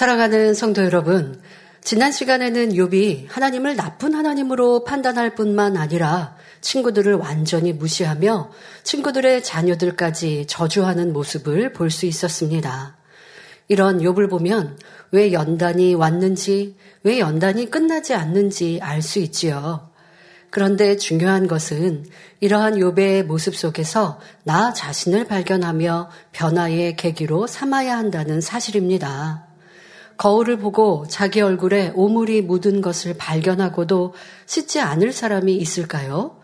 사랑하는 성도 여러분, 지난 시간에는 욥이 하나님을 나쁜 하나님으로 판단할 뿐만 아니라 친구들을 완전히 무시하며 친구들의 자녀들까지 저주하는 모습을 볼 수 있었습니다. 이런 욥을 보면 왜 연단이 왔는지, 왜 연단이 끝나지 않는지 알 수 있지요. 그런데 중요한 것은 이러한 욥의 모습 속에서 나 자신을 발견하며 변화의 계기로 삼아야 한다는 사실입니다. 거울을 보고 자기 얼굴에 오물이 묻은 것을 발견하고도 씻지 않을 사람이 있을까요?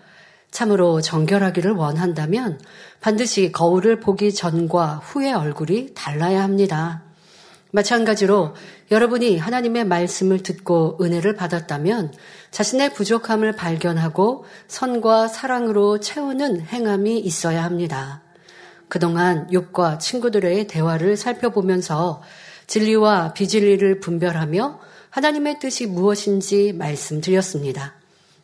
참으로 정결하기를 원한다면 반드시 거울을 보기 전과 후의 얼굴이 달라야 합니다. 마찬가지로 여러분이 하나님의 말씀을 듣고 은혜를 받았다면 자신의 부족함을 발견하고 선과 사랑으로 채우는 행함이 있어야 합니다. 그동안 욕과 친구들의 대화를 살펴보면서 진리와 비진리를 분별하며 하나님의 뜻이 무엇인지 말씀드렸습니다.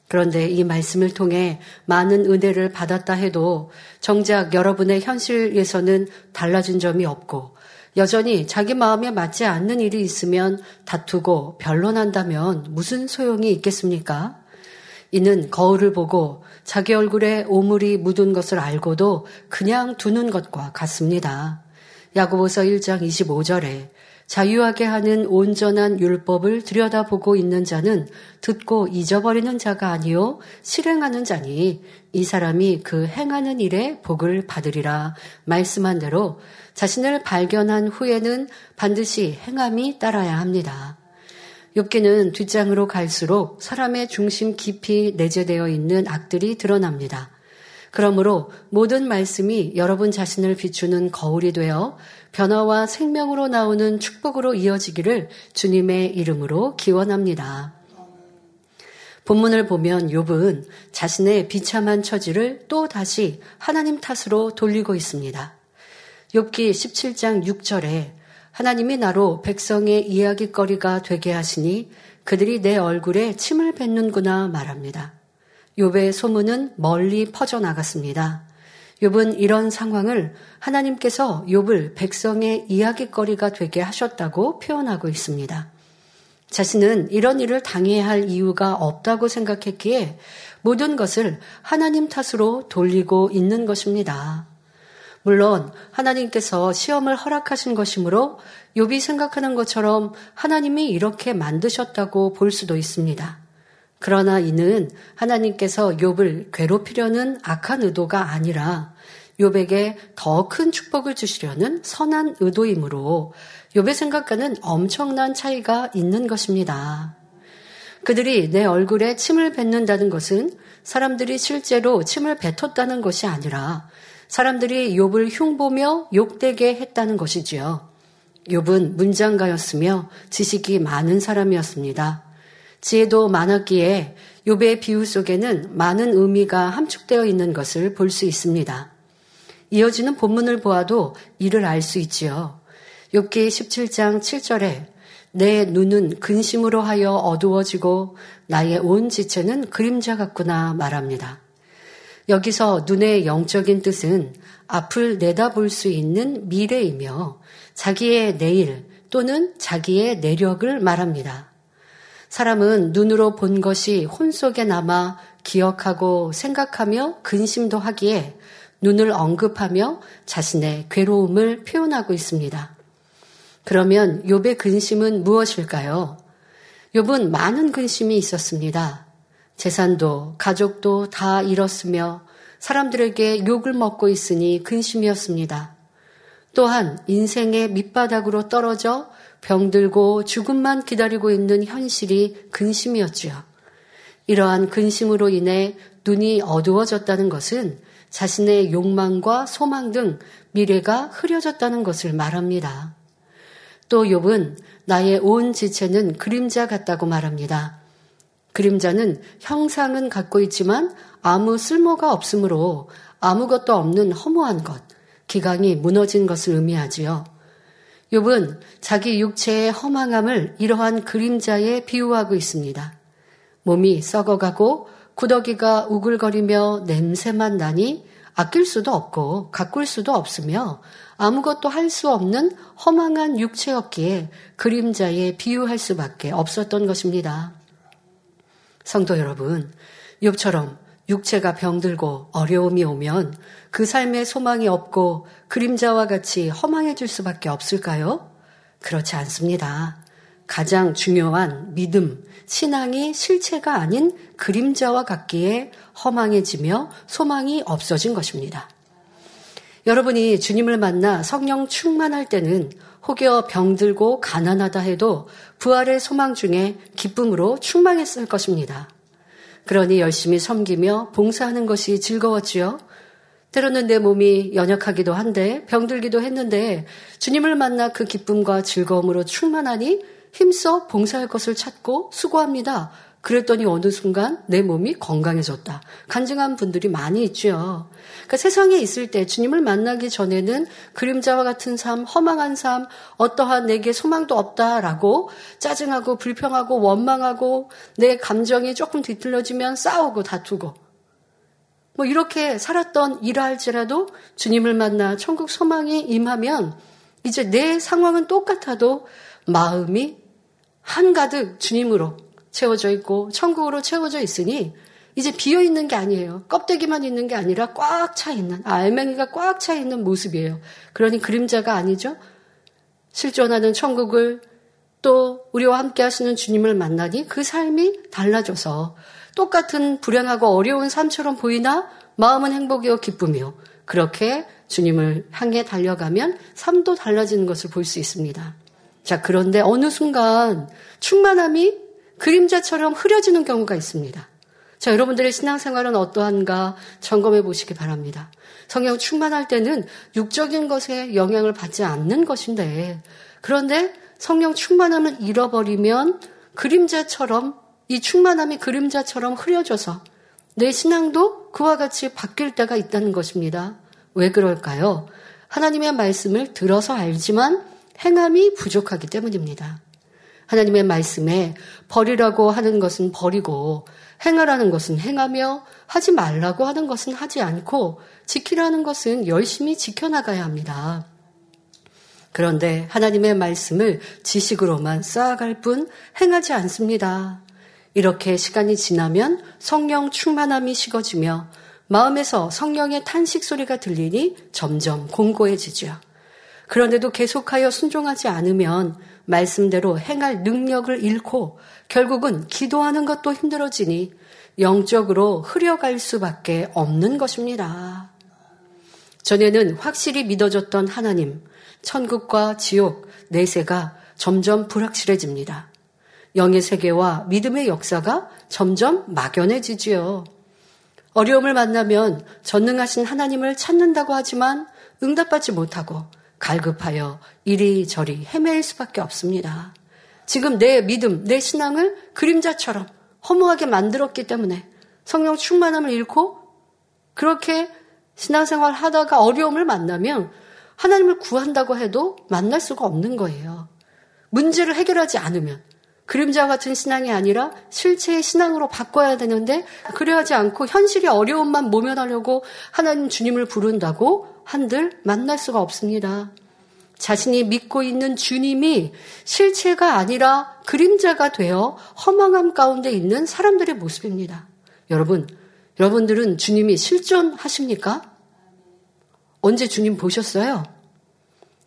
그런데 이 말씀을 통해 많은 은혜를 받았다 해도 정작 여러분의 현실에서는 달라진 점이 없고 여전히 자기 마음에 맞지 않는 일이 있으면 다투고 변론한다면 무슨 소용이 있겠습니까? 이는 거울을 보고 자기 얼굴에 오물이 묻은 것을 알고도 그냥 두는 것과 같습니다. 야고보서 1장 25절에 자유하게 하는 온전한 율법을 들여다보고 있는 자는 듣고 잊어버리는 자가 아니요 실행하는 자니 이 사람이 그 행하는 일에 복을 받으리라 말씀한 대로 자신을 발견한 후에는 반드시 행함이 따라야 합니다. 욥기는 뒷장으로 갈수록 사람의 중심 깊이 내재되어 있는 악들이 드러납니다. 그러므로 모든 말씀이 여러분 자신을 비추는 거울이 되어 변화와 생명으로 나오는 축복으로 이어지기를 주님의 이름으로 기원합니다. 본문을 보면 욥은 자신의 비참한 처지를 또 다시 하나님 탓으로 돌리고 있습니다. 욥기 17장 6절에 하나님이 나로 백성의 이야기거리가 되게 하시니 그들이 내 얼굴에 침을 뱉는구나 말합니다. 욥의 소문은 멀리 퍼져나갔습니다. 욥은 이런 상황을 하나님께서 욥을 백성의 이야기거리가 되게 하셨다고 표현하고 있습니다. 자신은 이런 일을 당해야 할 이유가 없다고 생각했기에 모든 것을 하나님 탓으로 돌리고 있는 것입니다. 물론 하나님께서 시험을 허락하신 것이므로 욥이 생각하는 것처럼 하나님이 이렇게 만드셨다고 볼 수도 있습니다. 그러나 이는 하나님께서 욥을 괴롭히려는 악한 의도가 아니라 욥에게 더 큰 축복을 주시려는 선한 의도이므로 욥의 생각과는 엄청난 차이가 있는 것입니다. 그들이 내 얼굴에 침을 뱉는다는 것은 사람들이 실제로 침을 뱉었다는 것이 아니라 사람들이 욥을 흉보며 욕되게 했다는 것이지요. 욥은 문장가였으며 지식이 많은 사람이었습니다. 지혜도 많았기에 욥의 비유 속에는 많은 의미가 함축되어 있는 것을 볼 수 있습니다. 이어지는 본문을 보아도 이를 알 수 있지요. 욥기 17장 7절에 내 눈은 근심으로 하여 어두워지고 나의 온 지체는 그림자 같구나 말합니다. 여기서 눈의 영적인 뜻은 앞을 내다볼 수 있는 미래이며 자기의 내일 또는 자기의 내력을 말합니다. 사람은 눈으로 본 것이 혼 속에 남아 기억하고 생각하며 근심도 하기에 눈을 언급하며 자신의 괴로움을 표현하고 있습니다. 그러면 욥의 근심은 무엇일까요? 욥은 많은 근심이 있었습니다. 재산도 가족도 다 잃었으며 사람들에게 욕을 먹고 있으니 근심이었습니다. 또한 인생의 밑바닥으로 떨어져 병들고 죽음만 기다리고 있는 현실이 근심이었지요. 이러한 근심으로 인해 눈이 어두워졌다는 것은 자신의 욕망과 소망 등 미래가 흐려졌다는 것을 말합니다. 또 욥은 나의 온 지체는 그림자 같다고 말합니다. 그림자는 형상은 갖고 있지만 아무 쓸모가 없으므로 아무것도 없는 허무한 것, 기강이 무너진 것을 의미하지요. 욥은 자기 육체의 허망함을 이러한 그림자에 비유하고 있습니다. 몸이 썩어가고 구더기가 우글거리며 냄새만 나니 아낄 수도 없고 가꿀 수도 없으며 아무것도 할 수 없는 허망한 육체였기에 그림자에 비유할 수밖에 없었던 것입니다. 성도 여러분, 욥처럼 육체가 병들고 어려움이 오면 그 삶에 소망이 없고 그림자와 같이 허망해질 수밖에 없을까요? 그렇지 않습니다. 가장 중요한 믿음, 신앙이 실체가 아닌 그림자와 같기에 허망해지며 소망이 없어진 것입니다. 여러분이 주님을 만나 성령 충만할 때는 혹여 병들고 가난하다 해도 부활의 소망 중에 기쁨으로 충만했을 것입니다. 그러니 열심히 섬기며 봉사하는 것이 즐거웠지요. 때로는 내 몸이 연약하기도 한데 병들기도 했는데 주님을 만나 그 기쁨과 즐거움으로 충만하니 힘써 봉사할 것을 찾고 수고합니다. 그랬더니 어느 순간 내 몸이 건강해졌다. 간증한 분들이 많이 있죠. 그러니까 세상에 있을 때 주님을 만나기 전에는 그림자와 같은 삶, 허망한 삶, 어떠한 내게 소망도 없다라고 짜증하고 불평하고 원망하고 내 감정이 조금 뒤틀려지면 싸우고 다투고 뭐 이렇게 살았던 일할지라도 주님을 만나 천국 소망이 임하면 이제 내 상황은 똑같아도 마음이 한가득 주님으로 채워져 있고 천국으로 채워져 있으니 이제 비어 있는 게 아니에요. 껍데기만 있는 게 아니라 꽉 차 있는 알맹이가 꽉 차 있는 모습이에요. 그러니 그림자가 아니죠. 실존하는 천국을 또 우리와 함께 하시는 주님을 만나니 그 삶이 달라져서 똑같은 불행하고 어려운 삶처럼 보이나 마음은 행복이요 기쁨이요. 그렇게 주님을 향해 달려가면 삶도 달라지는 것을 볼 수 있습니다. 자, 그런데 어느 순간 충만함이 그림자처럼 흐려지는 경우가 있습니다. 자, 여러분들의 신앙생활은 어떠한가 점검해 보시기 바랍니다. 성령 충만할 때는 육적인 것에 영향을 받지 않는 것인데, 그런데 성령 충만함을 잃어버리면 그림자처럼, 이 충만함이 그림자처럼 흐려져서 내 신앙도 그와 같이 바뀔 때가 있다는 것입니다. 왜 그럴까요? 하나님의 말씀을 들어서 알지만 행함이 부족하기 때문입니다. 하나님의 말씀에 버리라고 하는 것은 버리고 행하라는 것은 행하며 하지 말라고 하는 것은 하지 않고 지키라는 것은 열심히 지켜나가야 합니다. 그런데 하나님의 말씀을 지식으로만 쌓아갈 뿐 행하지 않습니다. 이렇게 시간이 지나면 성령 충만함이 식어지며 마음에서 성령의 탄식 소리가 들리니 점점 공고해지죠. 그런데도 계속하여 순종하지 않으면 말씀대로 행할 능력을 잃고 결국은 기도하는 것도 힘들어지니 영적으로 흐려갈 수밖에 없는 것입니다. 전에는 확실히 믿어졌던 하나님, 천국과 지옥, 내세가 점점 불확실해집니다. 영의 세계와 믿음의 역사가 점점 막연해지지요. 어려움을 만나면 전능하신 하나님을 찾는다고 하지만 응답받지 못하고 갈급하여 이리저리 헤맬 수밖에 없습니다. 지금 내 믿음, 내 신앙을 그림자처럼 허무하게 만들었기 때문에 성령 충만함을 잃고 그렇게 신앙생활 하다가 어려움을 만나면 하나님을 구한다고 해도 만날 수가 없는 거예요. 문제를 해결하지 않으면 그림자 같은 신앙이 아니라 실체의 신앙으로 바꿔야 되는데 그래하지 않고 현실의 어려움만 모면하려고 하나님 주님을 부른다고 한들 만날 수가 없습니다. 자신이 믿고 있는 주님이 실체가 아니라 그림자가 되어 허망함 가운데 있는 사람들의 모습입니다. 여러분, 여러분들은 주님이 실존하십니까? 언제 주님 보셨어요?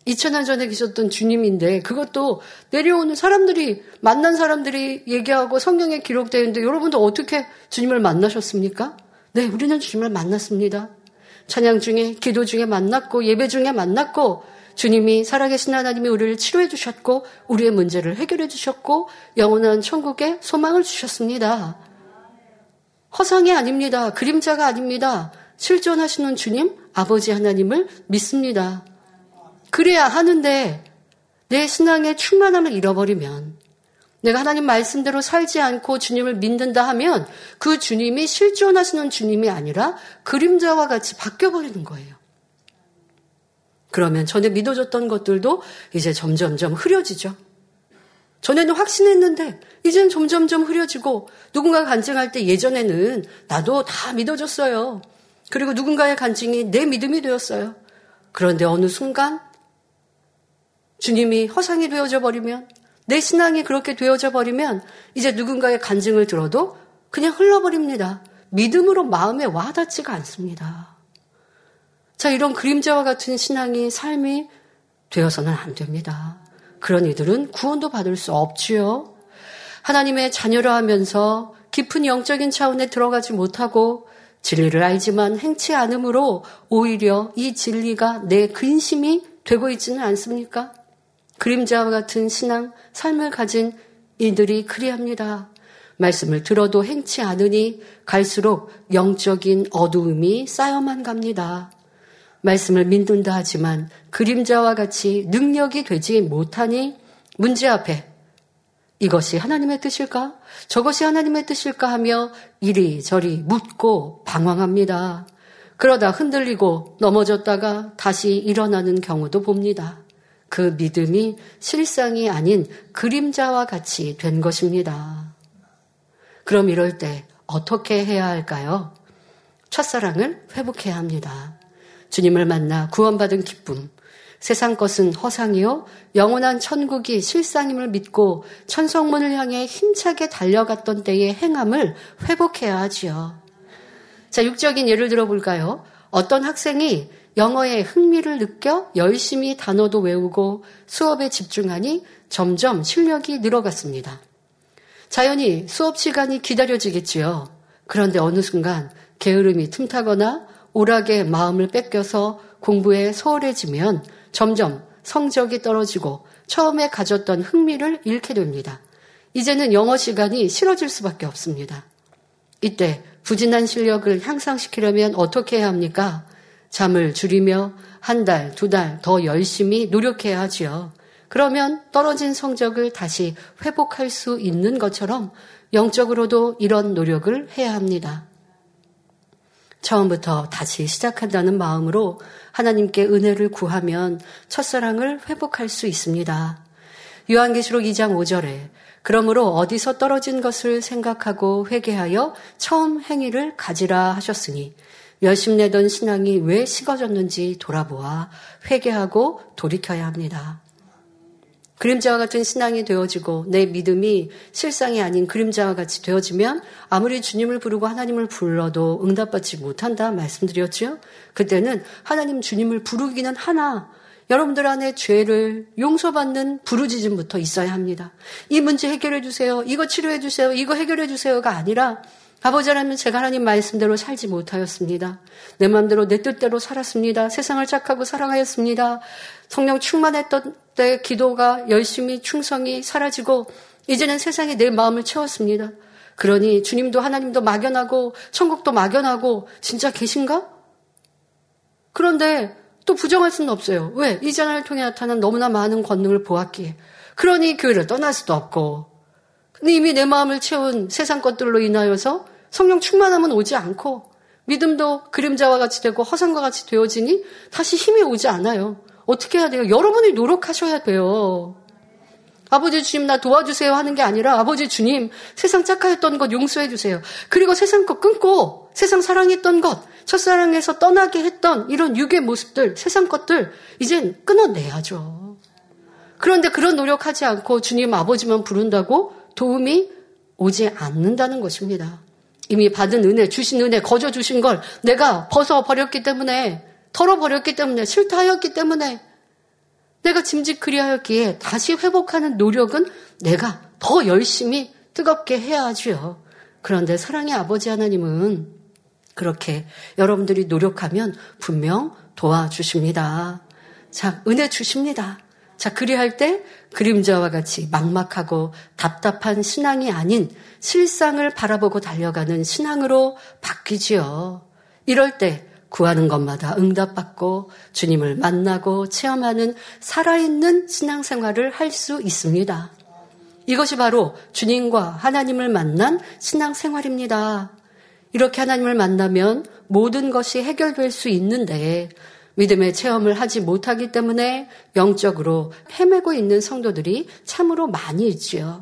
2000년 전에 계셨던 주님인데 그것도 내려오는 사람들이 만난 사람들이 얘기하고 성경에 기록되어 있는데 여러분도 어떻게 주님을 만나셨습니까? 네, 우리는 주님을 만났습니다. 찬양 중에 기도 중에 만났고 예배 중에 만났고 주님이 살아계신 하나님이 우리를 치료해 주셨고 우리의 문제를 해결해 주셨고 영원한 천국에 소망을 주셨습니다. 허상이 아닙니다. 그림자가 아닙니다. 실존하시는 주님, 아버지 하나님을 믿습니다. 그래야 하는데 내 신앙의 충만함을 잃어버리면 내가 하나님 말씀대로 살지 않고 주님을 믿는다 하면 그 주님이 실존하시는 주님이 아니라 그림자와 같이 바뀌어버리는 거예요. 그러면 전에 믿어졌던 것들도 이제 점점점 흐려지죠. 전에는 확신했는데 이제는 점점점 흐려지고 누군가 간증할 때 예전에는 나도 다 믿어줬어요. 그리고 누군가의 간증이 내 믿음이 되었어요. 그런데 어느 순간 주님이 허상이 되어져 버리면 내 신앙이 그렇게 되어져 버리면 이제 누군가의 간증을 들어도 그냥 흘러버립니다. 믿음으로 마음에 와닿지가 않습니다. 자, 이런 그림자와 같은 신앙이 삶이 되어서는 안 됩니다. 그런 이들은 구원도 받을 수 없지요. 하나님의 자녀라 하면서 깊은 영적인 차원에 들어가지 못하고 진리를 알지만 행치 않으므로 오히려 이 진리가 내 근심이 되고 있지는 않습니까? 그림자와 같은 신앙, 삶을 가진 이들이 그리합니다. 말씀을 들어도 행치 않으니 갈수록 영적인 어두움이 쌓여만 갑니다. 말씀을 믿는다 하지만 그림자와 같이 능력이 되지 못하니 문제 앞에 이것이 하나님의 뜻일까? 저것이 하나님의 뜻일까 하며 이리저리 묻고 방황합니다. 그러다 흔들리고 넘어졌다가 다시 일어나는 경우도 봅니다. 그 믿음이 실상이 아닌 그림자와 같이 된 것입니다. 그럼 이럴 때 어떻게 해야 할까요? 첫사랑을 회복해야 합니다. 주님을 만나 구원받은 기쁨, 세상 것은 허상이요 영원한 천국이 실상임을 믿고 천성문을 향해 힘차게 달려갔던 때의 행함을 회복해야 하지요. 자, 육적인 예를 들어 볼까요? 어떤 학생이 영어에 흥미를 느껴 열심히 단어도 외우고 수업에 집중하니 점점 실력이 늘어갔습니다. 자연히 수업 시간이 기다려지겠지요. 그런데 어느 순간 게으름이 틈타거나 오락에 마음을 뺏겨서 공부에 소홀해지면 점점 성적이 떨어지고 처음에 가졌던 흥미를 잃게 됩니다. 이제는 영어 시간이 싫어질 수밖에 없습니다. 이때 부진한 실력을 향상시키려면 어떻게 해야 합니까? 잠을 줄이며 한 달, 두 달 더 열심히 노력해야 하지요. 그러면 떨어진 성적을 다시 회복할 수 있는 것처럼 영적으로도 이런 노력을 해야 합니다. 처음부터 다시 시작한다는 마음으로 하나님께 은혜를 구하면 첫사랑을 회복할 수 있습니다. 요한계시록 2장 5절에 그러므로 어디서 떨어진 것을 생각하고 회개하여 처음 행위를 가지라 하셨으니 열심 내던 신앙이 왜 식어졌는지 돌아보아 회개하고 돌이켜야 합니다. 그림자와 같은 신앙이 되어지고 내 믿음이 실상이 아닌 그림자와 같이 되어지면 아무리 주님을 부르고 하나님을 불러도 응답받지 못한다 말씀드렸죠. 그때는 하나님 주님을 부르기는 하나 여러분들 안에 죄를 용서받는 부르짖음부터 있어야 합니다. 이 문제 해결해 주세요. 이거 치료해 주세요. 이거 해결해 주세요가 아니라 아버지 하나님 제가 하나님 말씀대로 살지 못하였습니다. 내 마음대로 내 뜻대로 살았습니다. 세상을 착하고 사랑하였습니다. 성령 충만했던 때 기도가 열심히 충성이 사라지고 이제는 세상이 내 마음을 채웠습니다. 그러니 주님도 하나님도 막연하고 천국도 막연하고 진짜 계신가? 그런데 또 부정할 수는 없어요. 왜? 이 전화를 통해 나타난 너무나 많은 권능을 보았기에. 그러니 교회를 떠날 수도 없고. 이미 내 마음을 채운 세상 것들로 인하여서 성령 충만함은 오지 않고 믿음도 그림자와 같이 되고 허상과 같이 되어지니 다시 힘이 오지 않아요. 어떻게 해야 돼요? 여러분이 노력하셔야 돼요. 아버지 주님 나 도와주세요 하는 게 아니라 아버지 주님 세상 착하였던 것 용서해 주세요. 그리고 세상 것 끊고 세상 사랑했던 것 첫사랑에서 떠나게 했던 이런 육의 모습들 세상 것들 이젠 끊어내야죠. 그런데 그런 노력하지 않고 주님 아버지만 부른다고 도움이 오지 않는다는 것입니다. 이미 받은 은혜, 주신 은혜, 거저 주신 걸 내가 벗어 버렸기 때문에 털어버렸기 때문에 싫다 하였기 때문에 내가 짐짓 그리하였기에 다시 회복하는 노력은 내가 더 열심히 뜨겁게 해야 하지요. 그런데 사랑의 아버지 하나님은 그렇게 여러분들이 노력하면 분명 도와주십니다. 자, 은혜 주십니다. 자, 그리할 때 그림자와 같이 막막하고 답답한 신앙이 아닌 실상을 바라보고 달려가는 신앙으로 바뀌지요. 이럴 때 구하는 것마다 응답받고 주님을 만나고 체험하는 살아있는 신앙생활을 할 수 있습니다. 이것이 바로 주님과 하나님을 만난 신앙생활입니다. 이렇게 하나님을 만나면 모든 것이 해결될 수 있는데 믿음의 체험을 하지 못하기 때문에 영적으로 헤매고 있는 성도들이 참으로 많이 있지요.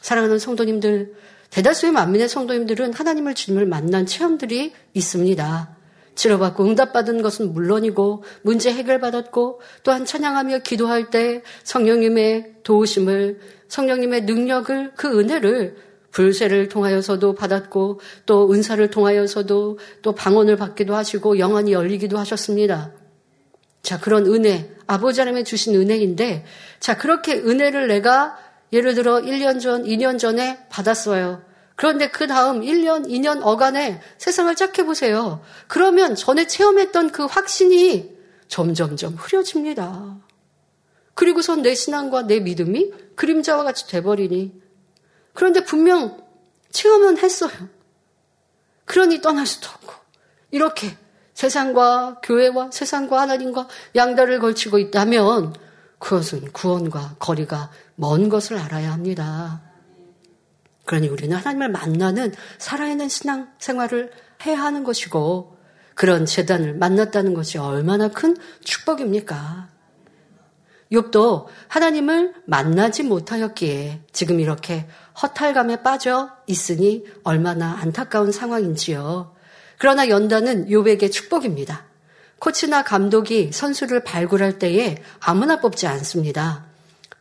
사랑하는 성도님들, 대다수의 만민의 성도님들은 하나님을 주님을 만난 체험들이 있습니다. 치료받고 응답받은 것은 물론이고 문제 해결받았고 또한 찬양하며 기도할 때 성령님의 도우심을 성령님의 능력을 그 은혜를 불세를 통하여서도 받았고 또 은사를 통하여서도 또 방언을 받기도 하시고 영안이 열리기도 하셨습니다. 자, 그런 은혜, 아버지 하나님의 주신 은혜인데 자, 그렇게 은혜를 내가 예를 들어 1년 전, 2년 전에 받았어요. 그런데 그 다음 1년, 2년 어간에 세상을 쫙 해보세요. 그러면 전에 체험했던 그 확신이 점점점 흐려집니다. 그리고선 내 신앙과 내 믿음이 그림자와 같이 돼버리니. 그런데 분명 체험은 했어요. 그러니 떠날 수도 없고. 이렇게 세상과 교회와 세상과 하나님과 양다를 걸치고 있다면 그것은 구원과 거리가 먼 것을 알아야 합니다. 그러니 우리는 하나님을 만나는 살아있는 신앙 생활을 해야 하는 것이고 그런 재단을 만났다는 것이 얼마나 큰 축복입니까? 욥도 하나님을 만나지 못하였기에 지금 이렇게 허탈감에 빠져 있으니 얼마나 안타까운 상황인지요. 그러나 연단은 욥에게 축복입니다. 코치나 감독이 선수를 발굴할 때에 아무나 뽑지 않습니다.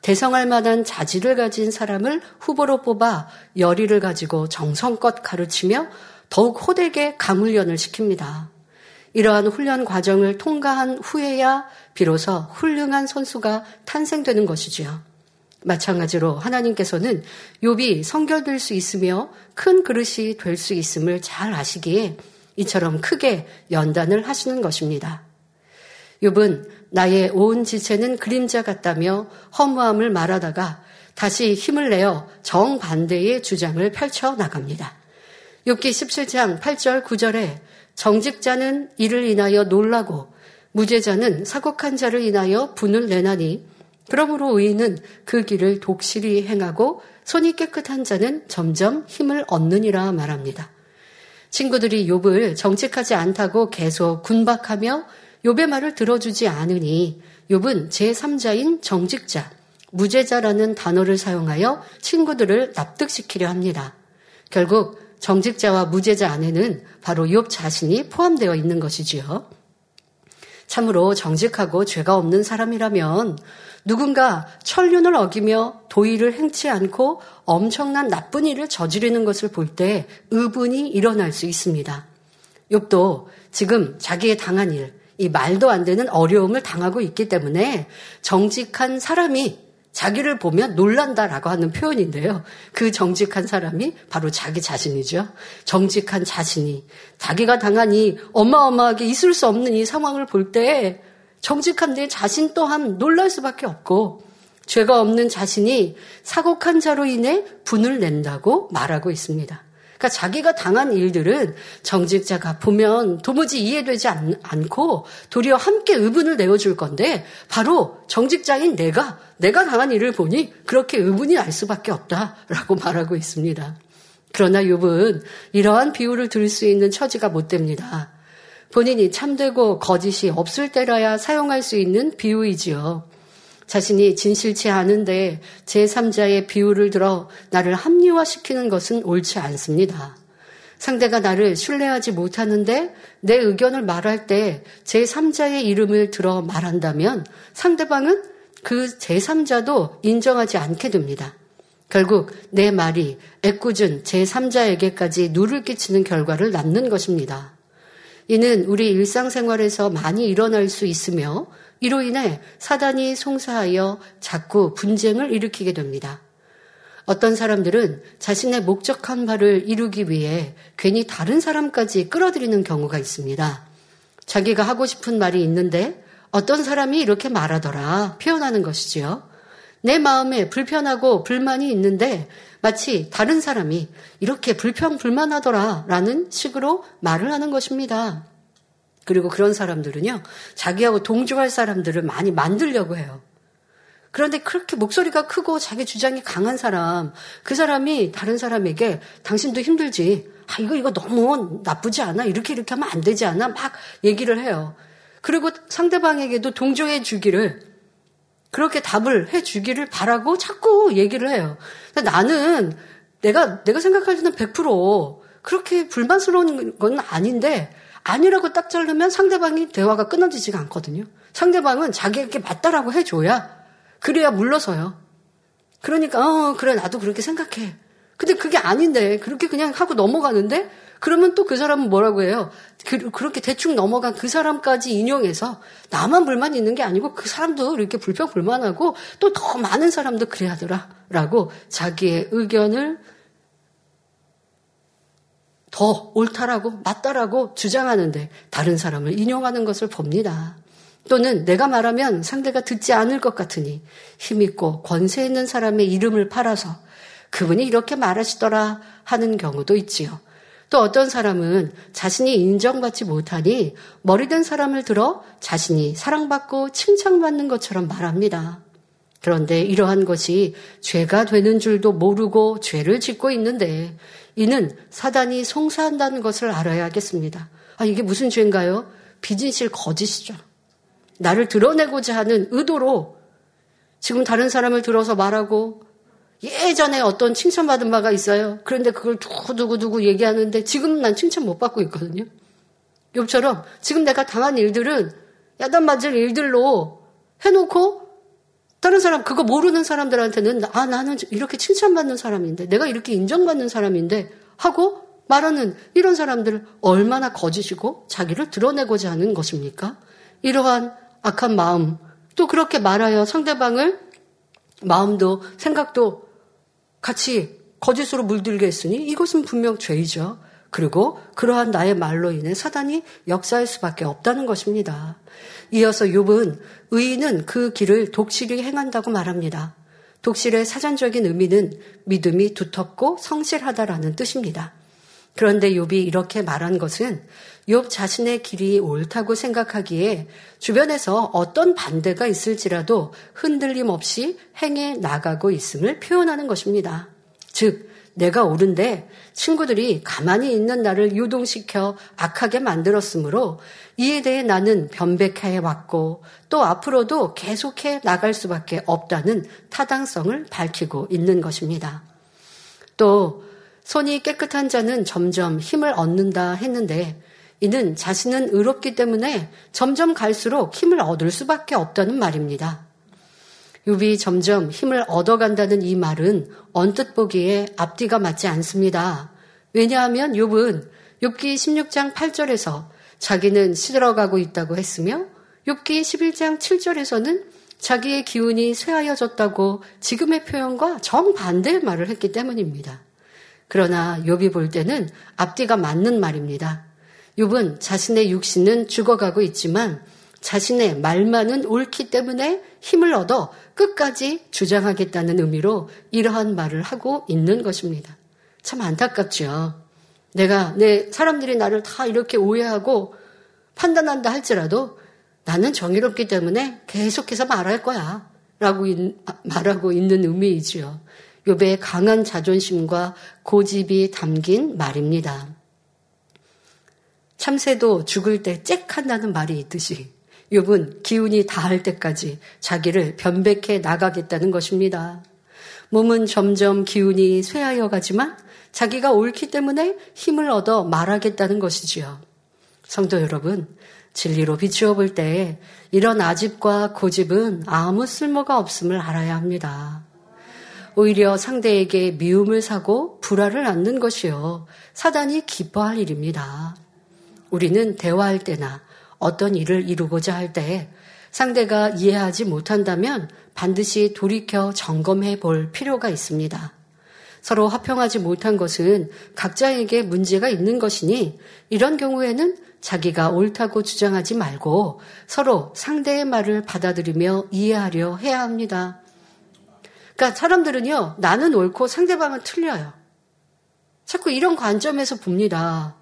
대성할 만한 자질을 가진 사람을 후보로 뽑아 열의를 가지고 정성껏 가르치며 더욱 호되게 강훈련을 시킵니다. 이러한 훈련 과정을 통과한 후에야 비로소 훌륭한 선수가 탄생되는 것이지요. 마찬가지로 하나님께서는 욥이 성결될 수 있으며 큰 그릇이 될 수 있음을 잘 아시기에 이처럼 크게 연단을 하시는 것입니다. 욥은 나의 온 지체는 그림자 같다며 허무함을 말하다가 다시 힘을 내어 정반대의 주장을 펼쳐 나갑니다. 욥기 17장 8절 9절에 정직자는 이를 인하여 놀라고 무죄자는 사곡한 자를 인하여 분을 내나니 그러므로 의인은 그 길을 독실히 행하고 손이 깨끗한 자는 점점 힘을 얻느니라 말합니다. 친구들이 욥을 정직하지 않다고 계속 군박하며 욥의 말을 들어주지 않으니 욥은 제3자인 정직자, 무죄자라는 단어를 사용하여 친구들을 납득시키려 합니다. 결국 정직자와 무죄자 안에는 바로 욥 자신이 포함되어 있는 것이지요. 참으로 정직하고 죄가 없는 사람이라면 누군가 천륜을 어기며 도의를 행치 않고 엄청난 나쁜 일을 저지르는 것을 볼 때 의분이 일어날 수 있습니다. 욥도 지금 자기의 당한 일, 이 말도 안 되는 어려움을 당하고 있기 때문에 정직한 사람이 자기를 보면 놀란다라고 하는 표현인데요. 그 정직한 사람이 바로 자기 자신이죠. 정직한 자신이 자기가 당한 이 어마어마하게 있을 수 없는 이 상황을 볼 때 정직한 내 자신 또한 놀랄 수밖에 없고 죄가 없는 자신이 사곡한 자로 인해 분을 낸다고 말하고 있습니다. 그러니까 자기가 당한 일들은 정직자가 보면 도무지 이해되지 않, 고 도리어 함께 의분을 내어줄 건데 바로 정직자인 내가 내가 당한 일을 보니 그렇게 의분이 날 수밖에 없다라고 말하고 있습니다. 그러나 욥은 이러한 비유를 들을 수 있는 처지가 못 됩니다. 본인이 참되고 거짓이 없을 때라야 사용할 수 있는 비유이지요. 자신이 진실치 않은데 제3자의 비유를 들어 나를 합리화시키는 것은 옳지 않습니다. 상대가 나를 신뢰하지 못하는데 내 의견을 말할 때 제3자의 이름을 들어 말한다면 상대방은 그 제3자도 인정하지 않게 됩니다. 결국 내 말이 애꿎은 제3자에게까지 누를 끼치는 결과를 낳는 것입니다. 이는 우리 일상생활에서 많이 일어날 수 있으며 이로 인해 사단이 송사하여 자꾸 분쟁을 일으키게 됩니다. 어떤 사람들은 자신의 목적한 바를 이루기 위해 괜히 다른 사람까지 끌어들이는 경우가 있습니다. 자기가 하고 싶은 말이 있는데 어떤 사람이 이렇게 말하더라 표현하는 것이지요. 내 마음에 불편하고 불만이 있는데 마치 다른 사람이 이렇게 불평 불만하더라 라는 식으로 말을 하는 것입니다. 그리고 그런 사람들은요, 자기하고 동조할 사람들을 많이 만들려고 해요. 그런데 그렇게 목소리가 크고 자기 주장이 강한 사람, 그 사람이 다른 사람에게 당신도 힘들지. 아, 이거, 이거 너무 나쁘지 않아? 이렇게, 이렇게 하면 안 되지 않아? 막 얘기를 해요. 그리고 상대방에게도 동조해 주기를, 그렇게 답을 해 주기를 바라고 자꾸 얘기를 해요. 나는 내가, 내가 생각할 때는 100% 그렇게 불만스러운 건 아닌데, 아니라고 딱 자르면 상대방이 대화가 끊어지지가 않거든요. 상대방은 자기에게 맞다라고 해줘야 그래야 물러서요. 그러니까 어 그래 나도 그렇게 생각해. 근데 그게 아닌데 그렇게 그냥 하고 넘어가는데 그러면 또 그 사람은 뭐라고 해요? 그, 렇게 대충 넘어간 그 사람까지 인용해서 나만 불만 있는 게 아니고 그 사람도 이렇게 불평 불만하고 또 더 많은 사람도 그래 하더라라고 자기의 의견을 더 옳다라고 맞다라고 주장하는데 다른 사람을 인용하는 것을 봅니다. 또는 내가 말하면 상대가 듣지 않을 것 같으니 힘있고 권세 있는 사람의 이름을 팔아서 그분이 이렇게 말하시더라 하는 경우도 있지요. 또 어떤 사람은 자신이 인정받지 못하니 머리된 사람을 들어 자신이 사랑받고 칭찬받는 것처럼 말합니다. 그런데 이러한 것이 죄가 되는 줄도 모르고 죄를 짓고 있는데 이는 사단이 송사한다는 것을 알아야겠습니다. 아, 이게 무슨 죄인가요? 비진실 거짓이죠. 나를 드러내고자 하는 의도로 지금 다른 사람을 들어서 말하고 예전에 어떤 칭찬받은 바가 있어요. 그런데 그걸 두고두고두고 얘기하는데 지금 난 칭찬 못 받고 있거든요. 욥처럼 지금 내가 당한 일들은 야단 맞을 일들로 해놓고 다른 사람 그거 모르는 사람들한테는 아 나는 이렇게 칭찬받는 사람인데 내가 이렇게 인정받는 사람인데 하고 말하는 이런 사람들 얼마나 거짓이고 자기를 드러내고자 하는 것입니까? 이러한 악한 마음 또 그렇게 말하여 상대방을 마음도 생각도 같이 거짓으로 물들게 했으니 이것은 분명 죄이죠. 그리고 그러한 나의 말로 인해 사단이 역사할 수밖에 없다는 것입니다. 이어서 욥은 의인은 그 길을 독실히 행한다고 말합니다. 독실의 사전적인 의미는 믿음이 두텁고 성실하다라는 뜻입니다. 그런데 욥이 이렇게 말한 것은 욥 자신의 길이 옳다고 생각하기에 주변에서 어떤 반대가 있을지라도 흔들림 없이 행해 나가고 있음을 표현하는 것입니다. 즉, 내가 옳은데 친구들이 가만히 있는 나를 유동시켜 악하게 만들었으므로 이에 대해 나는 변백해 왔고 또 앞으로도 계속해 나갈 수밖에 없다는 타당성을 밝히고 있는 것입니다. 또 손이 깨끗한 자는 점점 힘을 얻는다 했는데 이는 자신은 의롭기 때문에 점점 갈수록 힘을 얻을 수밖에 없다는 말입니다. 욥이 점점 힘을 얻어간다는 이 말은 언뜻 보기에 앞뒤가 맞지 않습니다. 왜냐하면 욥은 욥기 16장 8절에서 자기는 시들어가고 있다고 했으며 욥기 11장 7절에서는 자기의 기운이 쇠하여졌다고 지금의 표현과 정반대의 말을 했기 때문입니다. 그러나 욥이 볼 때는 앞뒤가 맞는 말입니다. 욥은 자신의 육신은 죽어가고 있지만 자신의 말만은 옳기 때문에 힘을 얻어 끝까지 주장하겠다는 의미로 이러한 말을 하고 있는 것입니다. 참 안타깝죠. 내가 내 사람들이 나를 다 이렇게 오해하고 판단한다 할지라도 나는 정의롭기 때문에 계속해서 말할 거야. 라고 말하고 있는 의미이지요. 욥의 강한 자존심과 고집이 담긴 말입니다. 참새도 죽을 때 짹한다는 말이 있듯이 욥은 기운이 다할 때까지 자기를 변백해 나가겠다는 것입니다. 몸은 점점 기운이 쇠하여 가지만 자기가 옳기 때문에 힘을 얻어 말하겠다는 것이지요. 성도 여러분, 진리로 비추어 볼때 이런 아집과 고집은 아무 쓸모가 없음을 알아야 합니다. 오히려 상대에게 미움을 사고 불화를 낳는 것이요. 사단이 기뻐할 일입니다. 우리는 대화할 때나 어떤 일을 이루고자 할 때 상대가 이해하지 못한다면 반드시 돌이켜 점검해 볼 필요가 있습니다. 서로 화평하지 못한 것은 각자에게 문제가 있는 것이니 이런 경우에는 자기가 옳다고 주장하지 말고 서로 상대의 말을 받아들이며 이해하려 해야 합니다. 그러니까 사람들은요, 나는 옳고 상대방은 틀려요. 자꾸 이런 관점에서 봅니다.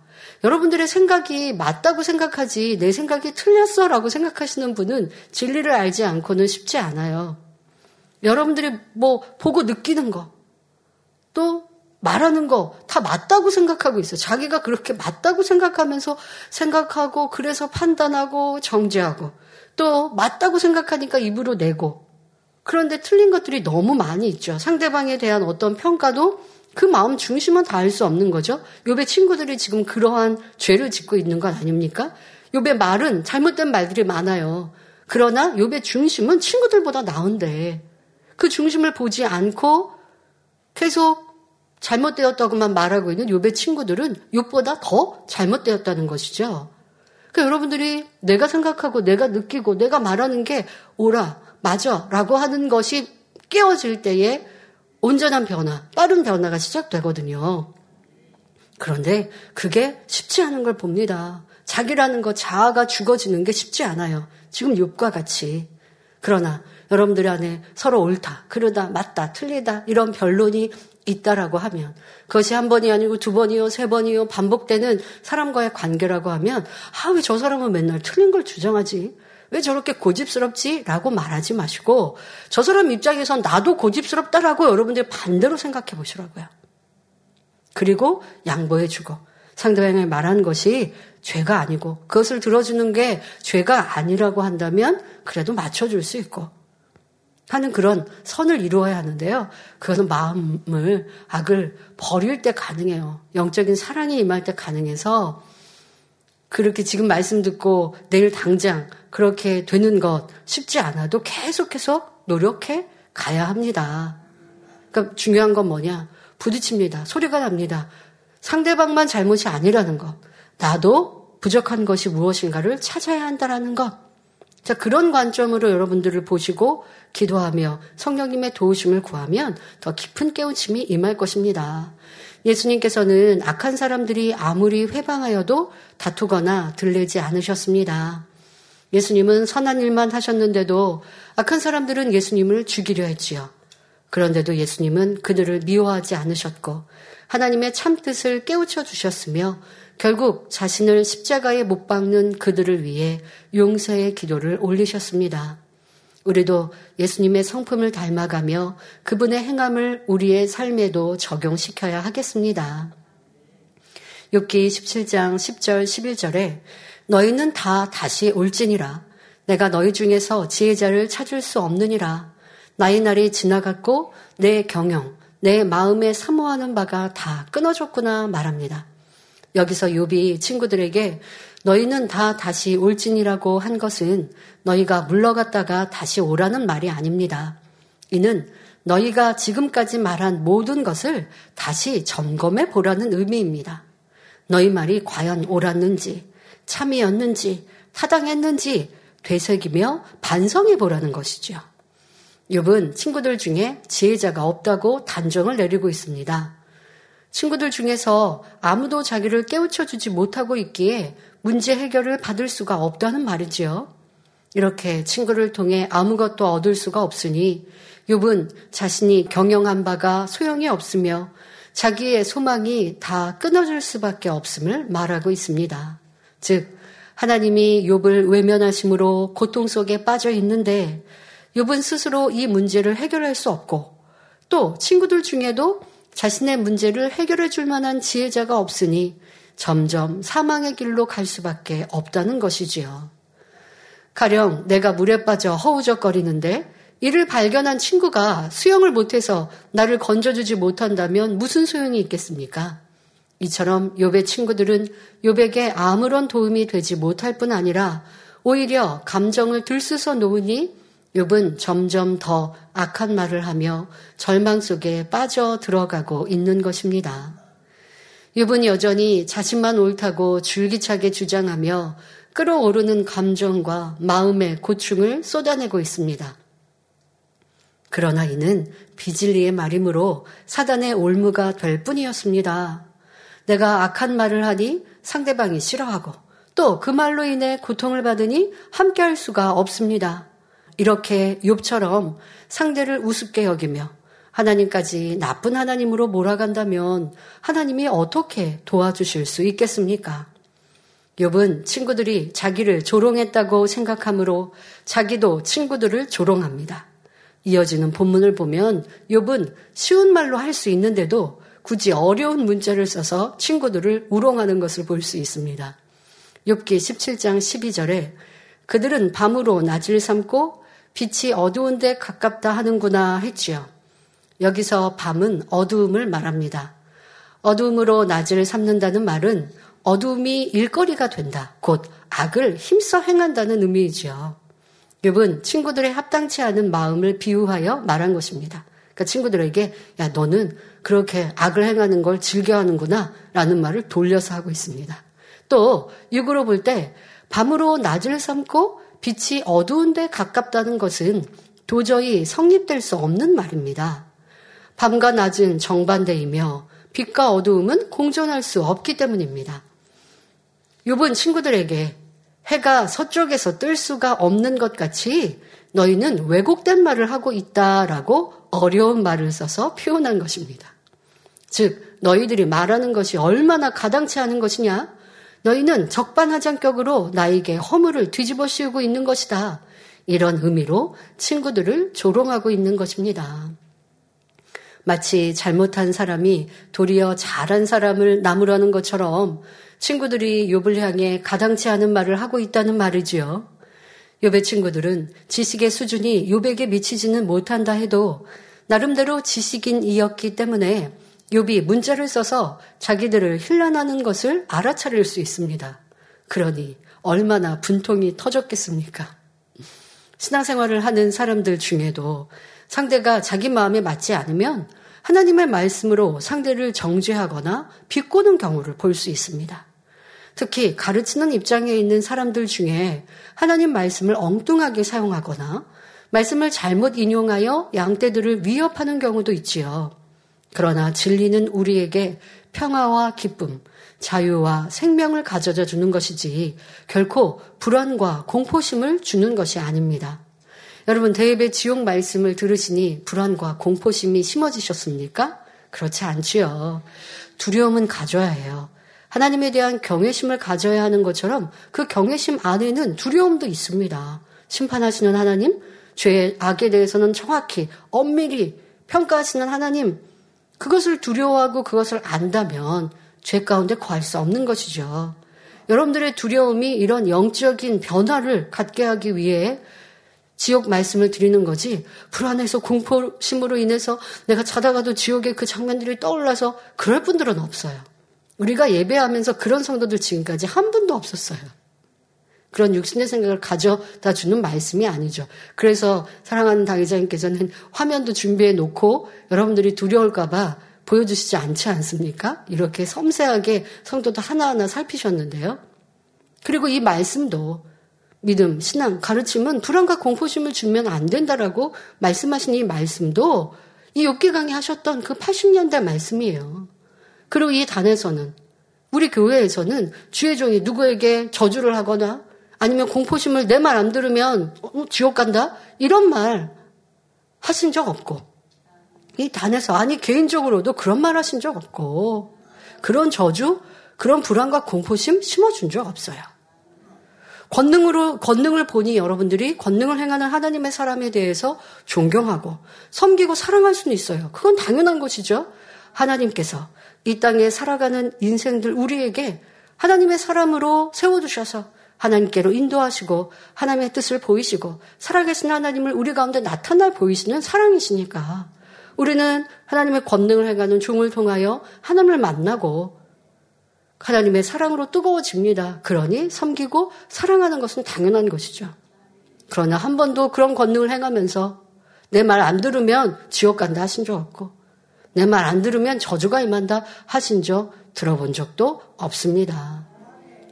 여러분들의 생각이 맞다고 생각하지 내 생각이 틀렸어 라고 생각하시는 분은 진리를 알지 않고는 쉽지 않아요. 여러분들이 뭐 보고 느끼는 거, 또 말하는 거 다 맞다고 생각하고 있어요. 자기가 그렇게 맞다고 생각하면서 생각하고 그래서 판단하고 정죄하고 또 맞다고 생각하니까 입으로 내고 그런데 틀린 것들이 너무 많이 있죠. 상대방에 대한 어떤 평가도 그 마음 중심은 다 알 수 없는 거죠. 욥의 친구들이 지금 그러한 죄를 짓고 있는 것 아닙니까? 욥의 말은 잘못된 말들이 많아요. 그러나 욥의 중심은 친구들보다 나은데 그 중심을 보지 않고 계속 잘못되었다고만 말하고 있는 욥의 친구들은 욥보다 더 잘못되었다는 것이죠. 그러니까 여러분들이 내가 생각하고 내가 느끼고 내가 말하는 게 옳아, 맞아 라고 하는 것이 깨어질 때에 온전한 변화, 빠른 변화가 시작되거든요. 그런데 그게 쉽지 않은 걸 봅니다. 자기라는 것, 자아가 죽어지는 게 쉽지 않아요. 지금 욥과 같이. 그러나 여러분들 안에 서로 옳다, 그러다, 맞다, 틀리다 이런 변론이 있다라고 하면 그것이 한 번이 아니고 두 번이요, 세 번이요 반복되는 사람과의 관계라고 하면 아, 왜 저 사람은 맨날 틀린 걸 주장하지? 왜 저렇게 고집스럽지? 라고 말하지 마시고 저 사람 입장에선 나도 고집스럽다라고 여러분들 반대로 생각해 보시라고요. 그리고 양보해 주고 상대방이 말한 것이 죄가 아니고 그것을 들어주는 게 죄가 아니라고 한다면 그래도 맞춰줄 수 있고 하는 그런 선을 이루어야 하는데요. 그것은 마음을, 악을 버릴 때 가능해요. 영적인 사랑이 임할 때 가능해서 그렇게 지금 말씀 듣고 내일 당장 그렇게 되는 것 쉽지 않아도 계속해서 노력해 가야 합니다. 그러니까 중요한 건 뭐냐? 부딪힙니다. 소리가 납니다. 상대방만 잘못이 아니라는 것. 나도 부족한 것이 무엇인가를 찾아야 한다라는 것. 자, 그런 관점으로 여러분들을 보시고 기도하며 성령님의 도우심을 구하면 더 깊은 깨우침이 임할 것입니다. 예수님께서는 악한 사람들이 아무리 회방하여도 다투거나 들리지 않으셨습니다. 예수님은 선한 일만 하셨는데도 악한 사람들은 예수님을 죽이려 했지요. 그런데도 예수님은 그들을 미워하지 않으셨고 하나님의 참뜻을 깨우쳐 주셨으며 결국 자신을 십자가에 못 박는 그들을 위해 용서의 기도를 올리셨습니다. 우리도 예수님의 성품을 닮아가며 그분의 행함을 우리의 삶에도 적용시켜야 하겠습니다. 6기 17장 10절 11절에 너희는 다 다시 올지니라 내가 너희 중에서 지혜자를 찾을 수 없느니라 나의 날이 지나갔고 내 경영 내 마음에 사모하는 바가 다 끊어졌구나 말합니다. 여기서 욥이 친구들에게 너희는 다 다시 올진이라고 한 것은 너희가 물러갔다가 다시 오라는 말이 아닙니다. 이는 너희가 지금까지 말한 모든 것을 다시 점검해 보라는 의미입니다. 너희 말이 과연 옳았는지, 참이었는지, 타당했는지 되새기며 반성해 보라는 것이죠. 욥은 친구들 중에 지혜자가 없다고 단정을 내리고 있습니다. 친구들 중에서 아무도 자기를 깨우쳐 주지 못하고 있기에 문제 해결을 받을 수가 없다는 말이지요. 이렇게 친구를 통해 아무것도 얻을 수가 없으니 욥은 자신이 경영한 바가 소용이 없으며 자기의 소망이 다 끊어질 수밖에 없음을 말하고 있습니다. 즉 하나님이 욥을 외면하심으로 고통 속에 빠져 있는데 욥은 스스로 이 문제를 해결할 수 없고 또 친구들 중에도 자신의 문제를 해결해 줄 만한 지혜자가 없으니 점점 사망의 길로 갈 수밖에 없다는 것이지요. 가령 내가 물에 빠져 허우적거리는데 이를 발견한 친구가 수영을 못해서 나를 건져주지 못한다면 무슨 소용이 있겠습니까? 이처럼 욥의 친구들은 욥에게 아무런 도움이 되지 못할 뿐 아니라 오히려 감정을 들쑤서 놓으니 욥은 점점 더 악한 말을 하며 절망 속에 빠져 들어가고 있는 것입니다. 욥은 여전히 자신만 옳다고 줄기차게 주장하며 끌어오르는 감정과 마음의 고충을 쏟아내고 있습니다. 그러나 이는 비질리의 말이므로 사단의 올무가 될 뿐이었습니다. 내가 악한 말을 하니 상대방이 싫어하고 또 그 말로 인해 고통을 받으니 함께 할 수가 없습니다. 이렇게 욥처럼 상대를 우습게 여기며 하나님까지 나쁜 하나님으로 몰아간다면 하나님이 어떻게 도와주실 수 있겠습니까? 욥은 친구들이 자기를 조롱했다고 생각하므로 자기도 친구들을 조롱합니다. 이어지는 본문을 보면 욥은 쉬운 말로 할 수 있는데도 굳이 어려운 문자를 써서 친구들을 우롱하는 것을 볼 수 있습니다. 욥기 17장 12절에 그들은 밤으로 낮을 삼고 빛이 어두운 데 가깝다 하는구나 했지요. 여기서 밤은 어두움을 말합니다. 어두움으로 낮을 삼는다는 말은 어두움이 일거리가 된다. 곧 악을 힘써 행한다는 의미이지요. 욥은 친구들의 합당치 않은 마음을 비유하여 말한 것입니다. 그러니까 친구들에게 야 너는 그렇게 악을 행하는 걸 즐겨하는구나 라는 말을 돌려서 하고 있습니다. 또 육으로 볼 때 밤으로 낮을 삼고 빛이 어두운데 가깝다는 것은 도저히 성립될 수 없는 말입니다. 밤과 낮은 정반대이며 빛과 어두움은 공존할 수 없기 때문입니다. 욥은 친구들에게 해가 서쪽에서 뜰 수가 없는 것 같이 너희는 왜곡된 말을 하고 있다라고 어려운 말을 써서 표현한 것입니다. 즉, 너희들이 말하는 것이 얼마나 가당치 않은 것이냐? 너희는 적반하장격으로 나에게 허물을 뒤집어 씌우고 있는 것이다. 이런 의미로 친구들을 조롱하고 있는 것입니다. 마치 잘못한 사람이 도리어 잘한 사람을 나무라는 것처럼 친구들이 욥을 향해 가당치 않은 말을 하고 있다는 말이지요. 욥의 친구들은 지식의 수준이 욥에게 미치지는 못한다 해도 나름대로 지식인 이었기 때문에 욥이 문자를 써서 자기들을 힐난하는 것을 알아차릴 수 있습니다. 그러니 얼마나 분통이 터졌겠습니까? 신앙생활을 하는 사람들 중에도 상대가 자기 마음에 맞지 않으면 하나님의 말씀으로 상대를 정죄하거나 비꼬는 경우를 볼 수 있습니다. 특히 가르치는 입장에 있는 사람들 중에 하나님 말씀을 엉뚱하게 사용하거나 말씀을 잘못 인용하여 양떼들을 위협하는 경우도 있지요. 그러나 진리는 우리에게 평화와 기쁨, 자유와 생명을 가져다 주는 것이지 결코 불안과 공포심을 주는 것이 아닙니다. 여러분 대입의 지옥 말씀을 들으시니 불안과 공포심이 심어지셨습니까? 그렇지 않지요. 두려움은 가져야 해요. 하나님에 대한 경외심을 가져야 하는 것처럼 그 경외심 안에는 두려움도 있습니다. 심판하시는 하나님, 죄의 악에 대해서는 정확히 엄밀히 평가하시는 하나님, 그것을 두려워하고 그것을 안다면 죄 가운데 거할 수 없는 것이죠. 여러분들의 두려움이 이런 영적인 변화를 갖게 하기 위해 지옥 말씀을 드리는 거지 불안해서 공포심으로 인해서 내가 자다가도 지옥의 그 장면들이 떠올라서 그럴 분들은 없어요. 우리가 예배하면서 그런 성도들 지금까지 한 분도 없었어요. 그런 육신의 생각을 가져다 주는 말씀이 아니죠. 그래서 사랑하는 당회장님께서는 화면도 준비해 놓고 여러분들이 두려울까봐 보여주시지 않지 않습니까? 이렇게 섬세하게 성도도 하나하나 살피셨는데요. 그리고 이 말씀도 믿음, 신앙, 가르침은 불안과 공포심을 주면 안 된다라고 말씀하신 이 말씀도 이 욕기 강의 하셨던 그 80년대 말씀이에요. 그리고 이 단에서는 우리 교회에서는 주의 종이 누구에게 저주를 하거나 아니면 공포심을 내 말 안 들으면 어, 지옥 간다 이런 말 하신 적 없고 이 단에서 아니 개인적으로도 그런 말 하신 적 없고 그런 저주 그런 불안과 공포심 심어준 적 없어요. 권능으로 권능을 보니 여러분들이 권능을 행하는 하나님의 사람에 대해서 존경하고 섬기고 사랑할 수는 있어요. 그건 당연한 것이죠. 하나님께서 이 땅에 살아가는 인생들 우리에게 하나님의 사람으로 세워두셔서 하나님께로 인도하시고 하나님의 뜻을 보이시고 살아계신 하나님을 우리 가운데 나타나 보이시는 사랑이시니까 우리는 하나님의 권능을 행하는 종을 통하여 하나님을 만나고 하나님의 사랑으로 뜨거워집니다. 그러니 섬기고 사랑하는 것은 당연한 것이죠. 그러나 한 번도 그런 권능을 행하면서 내 말 안 들으면 지옥 간다 하신 적 없고 내 말 안 들으면 저주가 임한다 하신 적 들어본 적도 없습니다.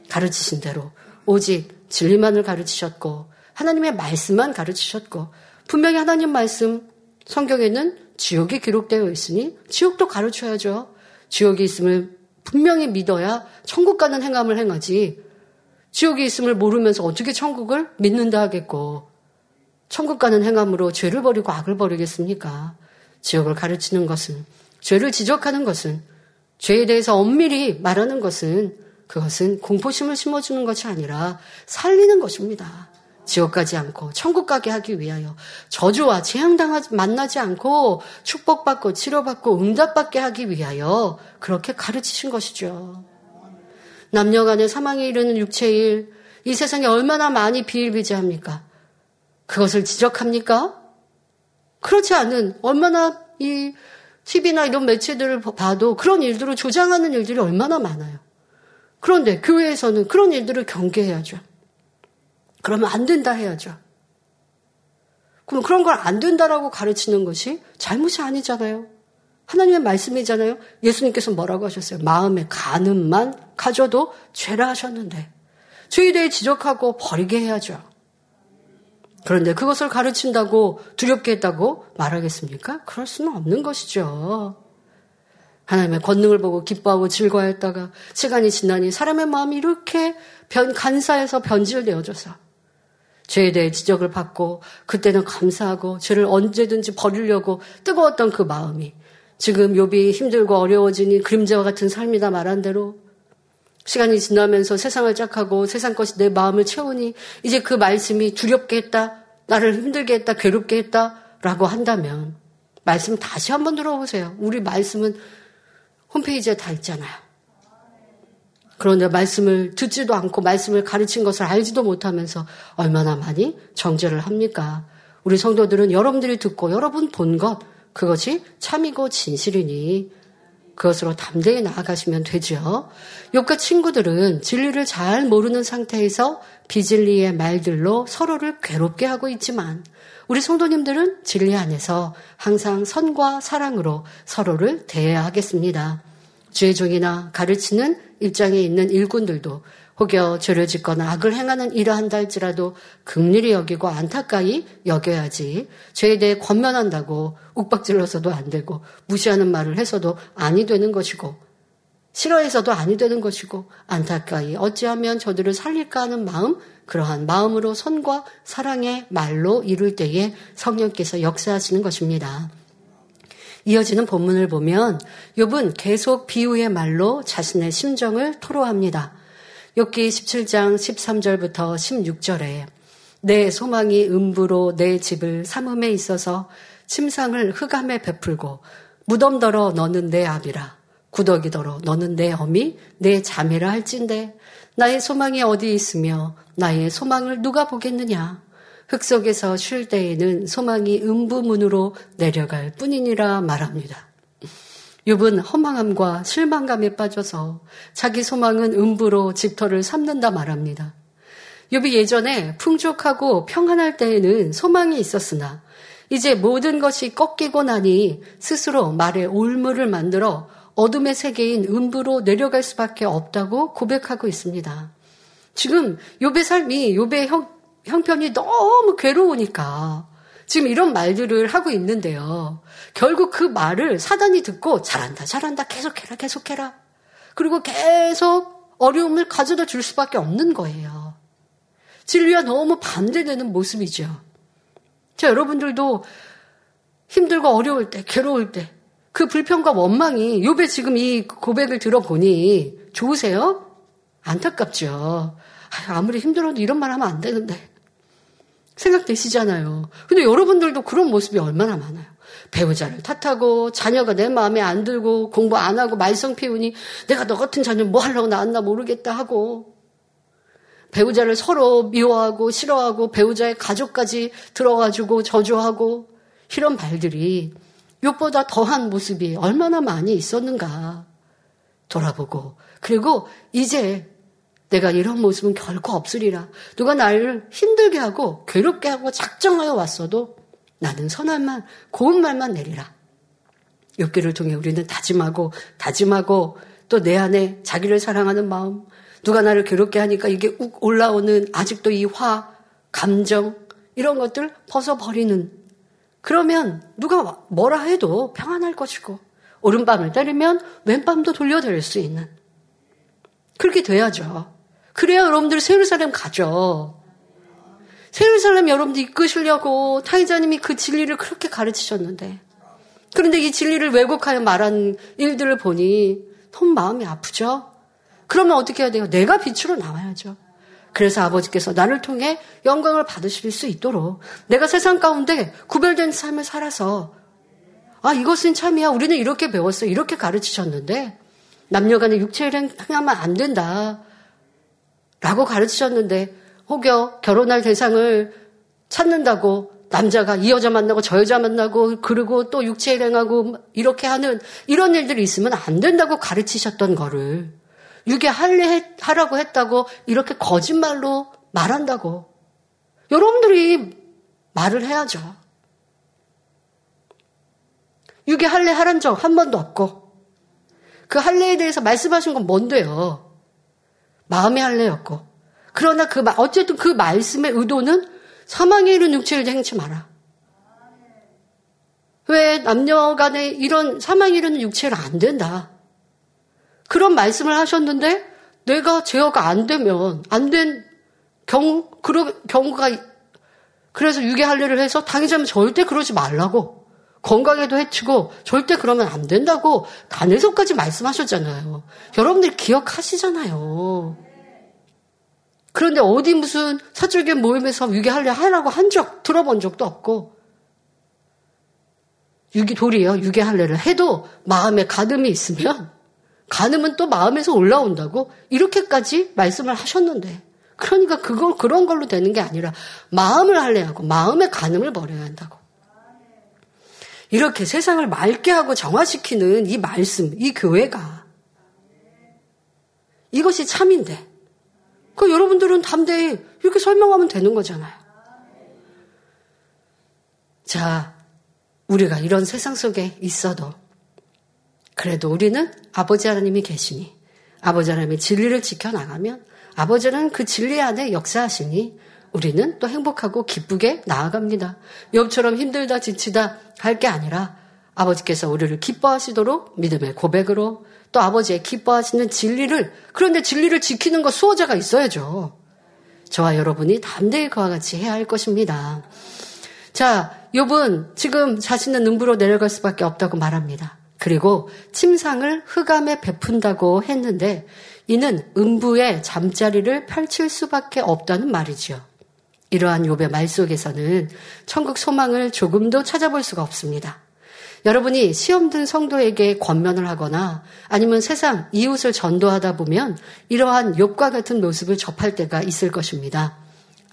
가르치신 대로 오직 진리만을 가르치셨고 하나님의 말씀만 가르치셨고 분명히 하나님 말씀 성경에는 지옥이 기록되어 있으니 지옥도 가르쳐야죠. 지옥이 있음을 분명히 믿어야 천국 가는 행함을 행하지. 지옥이 있음을 모르면서 어떻게 천국을 믿는다 하겠고 천국 가는 행함으로 죄를 버리고 악을 버리겠습니까? 지옥을 가르치는 것은 죄를 지적하는 것은 죄에 대해서 엄밀히 말하는 것은 그것은 공포심을 심어주는 것이 아니라 살리는 것입니다. 지옥 가지 않고 천국 가게 하기 위하여 저주와 재앙 당하지 만나지 않고 축복받고 치료받고 응답받게 하기 위하여 그렇게 가르치신 것이죠. 남녀 간의 사망에 이르는 육체의 일, 이 세상에 얼마나 많이 비일비재합니까? 그것을 지적합니까? 그렇지 않은 얼마나 이 TV나 이런 매체들을 봐도 그런 일들을 조장하는 일들이 얼마나 많아요. 그런데 교회에서는 그런 일들을 경계해야죠. 그러면 안 된다 해야죠. 그럼 그런 걸 안 된다라고 가르치는 것이 잘못이 아니잖아요. 하나님의 말씀이잖아요. 예수님께서 뭐라고 하셨어요? 마음의 가늠만 가져도 죄라 하셨는데 죄에 대해 지적하고 버리게 해야죠. 그런데 그것을 가르친다고 두렵게 했다고 말하겠습니까? 그럴 수는 없는 것이죠. 하나님의 권능을 보고 기뻐하고 즐거워했다가 시간이 지나니 사람의 마음이 이렇게 변, 간사해서 변질되어져서 죄에 대해 지적을 받고 그때는 감사하고 죄를 언제든지 버리려고 뜨거웠던 그 마음이 지금 욥이 힘들고 어려워지니 그림자와 같은 삶이다 말한 대로 시간이 지나면서 세상을 짝하고 세상 것이 내 마음을 채우니 이제 그 말씀이 두렵게 했다, 나를 힘들게 했다, 괴롭게 했다라고 한다면 말씀 다시 한번 들어보세요. 우리 말씀은 홈페이지에 다 있잖아요. 그런데 말씀을 듣지도 않고 말씀을 가르친 것을 알지도 못하면서 얼마나 많이 정죄를 합니까? 우리 성도들은 여러분들이 듣고 여러분 본 것, 그것이 참이고 진실이니 그것으로 담대히 나아가시면 되죠. 욕과 친구들은 진리를 잘 모르는 상태에서 비진리의 말들로 서로를 괴롭게 하고 있지만 우리 성도님들은 진리 안에서 항상 선과 사랑으로 서로를 대해야 하겠습니다. 죄종이나 가르치는 입장에 있는 일꾼들도 혹여 죄를 짓거나 악을 행하는 일을 한다 할지라도 극률히 여기고 안타까이 여겨야지 죄에 대해 권면한다고 욱박질러서도 안 되고 무시하는 말을 해서도 아니 되는 것이고 싫어해서도 아니 되는 것이고 안타까이 어찌하면 저들을 살릴까 하는 마음 그러한 마음으로 선과 사랑의 말로 이룰 때에 성령께서 역사하시는 것입니다. 이어지는 본문을 보면 욥은 계속 비유의 말로 자신의 심정을 토로합니다. 욥기 17장 13절부터 16절에 내 소망이 음부로 내 집을 삼음에 있어서 침상을 흑암에 베풀고 무덤더러 너는 내 아비라 구더기더러 너는 내 어미 내 자매라 할진대 나의 소망이 어디 있으며 나의 소망을 누가 보겠느냐 흙 속에서 쉴 때에는 소망이 음부문으로 내려갈 뿐이니라 말합니다. 욥은 허망함과 실망감에 빠져서 자기 소망은 음부로 집터를 삼는다 말합니다. 욥이 예전에 풍족하고 평안할 때에는 소망이 있었으나 이제 모든 것이 꺾이고 나니 스스로 말에 올무를 만들어 어둠의 세계인 음부로 내려갈 수밖에 없다고 고백하고 있습니다. 지금 욥의 삶이 욥의 형, 형편이 너무 괴로우니까 지금 이런 말들을 하고 있는데요. 결국 그 말을 사단이 듣고 잘한다, 잘한다, 계속해라, 계속해라. 그리고 계속 어려움을 가져다 줄 수밖에 없는 거예요. 진리와 너무 반대되는 모습이죠. 자, 여러분들도 힘들고 어려울 때, 괴로울 때, 그 불평과 원망이 요배 지금 이 고백을 들어보니 좋으세요? 안타깝죠. 아무리 힘들어도 이런 말 하면 안 되는데. 생각되시잖아요. 근데 여러분들도 그런 모습이 얼마나 많아요. 배우자를 탓하고 자녀가 내 마음에 안 들고 공부 안 하고 말썽 피우니 내가 너 같은 자녀 뭐 하려고 낳았나 모르겠다 하고 배우자를 서로 미워하고 싫어하고 배우자의 가족까지 들어가지고 저주하고 이런 말들이 욕보다 더한 모습이 얼마나 많이 있었는가 돌아보고 그리고 이제 내가 이런 모습은 결코 없으리라. 누가 나를 힘들게 하고 괴롭게 하고 작정하여 왔어도 나는 선한 말, 고운 말만 내리라. 욥기를 통해 우리는 다짐하고 다짐하고 또 내 안에 자기를 사랑하는 마음, 누가 나를 괴롭게 하니까 이게 욱 올라오는 아직도 이 화, 감정 이런 것들 벗어버리는 그러면 누가 뭐라 해도 평안할 것이고 오른밤을 때리면 왼밤도 돌려드릴 수 있는 그렇게 돼야죠. 그래야 여러분들 세루살렘 가죠. 세루살렘 여러분들 이끄시려고 타이자님이 그 진리를 그렇게 가르치셨는데 그런데 이 진리를 왜곡하여 말한 일들을 보니 너무 마음이 아프죠. 그러면 어떻게 해야 돼요? 내가 빛으로 나와야죠. 그래서 아버지께서 나를 통해 영광을 받으실 수 있도록 내가 세상 가운데 구별된 삶을 살아서 아 이것은 참이야. 우리는 이렇게 배웠어 이렇게 가르치셨는데 남녀간의 육체를 행하면 안 된다. 라고 가르치셨는데 혹여 결혼할 대상을 찾는다고 남자가 이 여자 만나고 저 여자 만나고 그리고 또 육체 일행하고 이렇게 하는 이런 일들이 있으면 안 된다고 가르치셨던 거를 유괴 하라고 했다고 이렇게 거짓말로 말한다고 여러분들이 말을 해야죠. 유괴 할래 하란 적 한 번도 없고 그 할례에 대해서 말씀하신 건 뭔데요? 마음의 할례였고 그러나 그 어쨌든 그 말씀의 의도는 사망에 이른 육체를 행치 마라. 왜 남녀 간에 이런 사망에 이르는 육체를 안 된다. 그런 말씀을 하셨는데 내가 제어가 안 되면 안 된 경우 그런 경우가 그래서 유괴 할례를 해서 당의자면 절대 그러지 말라고 건강에도 해치고 절대 그러면 안 된다고 간에서까지 말씀하셨잖아요. 여러분들 기억하시잖아요. 그런데 어디 무슨 사적의 모임에서 유괴할래 하라고 한 적 들어본 적도 없고 유기 도리요 유괴할래를 해도 마음에 가늠이 있으면 가늠은 또 마음에서 올라온다고 이렇게까지 말씀을 하셨는데 그러니까 그건 그런 걸로 되는 게 아니라 마음을 할래하고 마음의 가늠을 버려야 한다고 이렇게 세상을 맑게 하고 정화시키는 이 말씀 이 교회가 이것이 참인데 그 여러분들은 담대히 이렇게 설명하면 되는 거잖아요. 자, 우리가 이런 세상 속에 있어도 그래도 우리는 아버지 하나님이 계시니 아버지 하나님의 진리를 지켜나가면 아버지 하나님 그 진리 안에 역사하시니 우리는 또 행복하고 기쁘게 나아갑니다. 욥처럼 힘들다 지치다 할 게 아니라 아버지께서 우리를 기뻐하시도록 믿음의 고백으로 또 아버지의 기뻐하시는 진리를 그런데 진리를 지키는 것 수호자가 있어야죠. 저와 여러분이 담대히 그와 같이 해야 할 것입니다. 자, 욥은 지금 자신은 능부로 내려갈 수밖에 없다고 말합니다. 그리고 침상을 흑암에 베푼다고 했는데 이는 음부의 잠자리를 펼칠 수밖에 없다는 말이지요. 이러한 욥의 말 속에서는 천국 소망을 조금도 찾아볼 수가 없습니다. 여러분이 시험 든 성도에게 권면을 하거나 아니면 세상 이웃을 전도하다 보면 이러한 욥과 같은 모습을 접할 때가 있을 것입니다.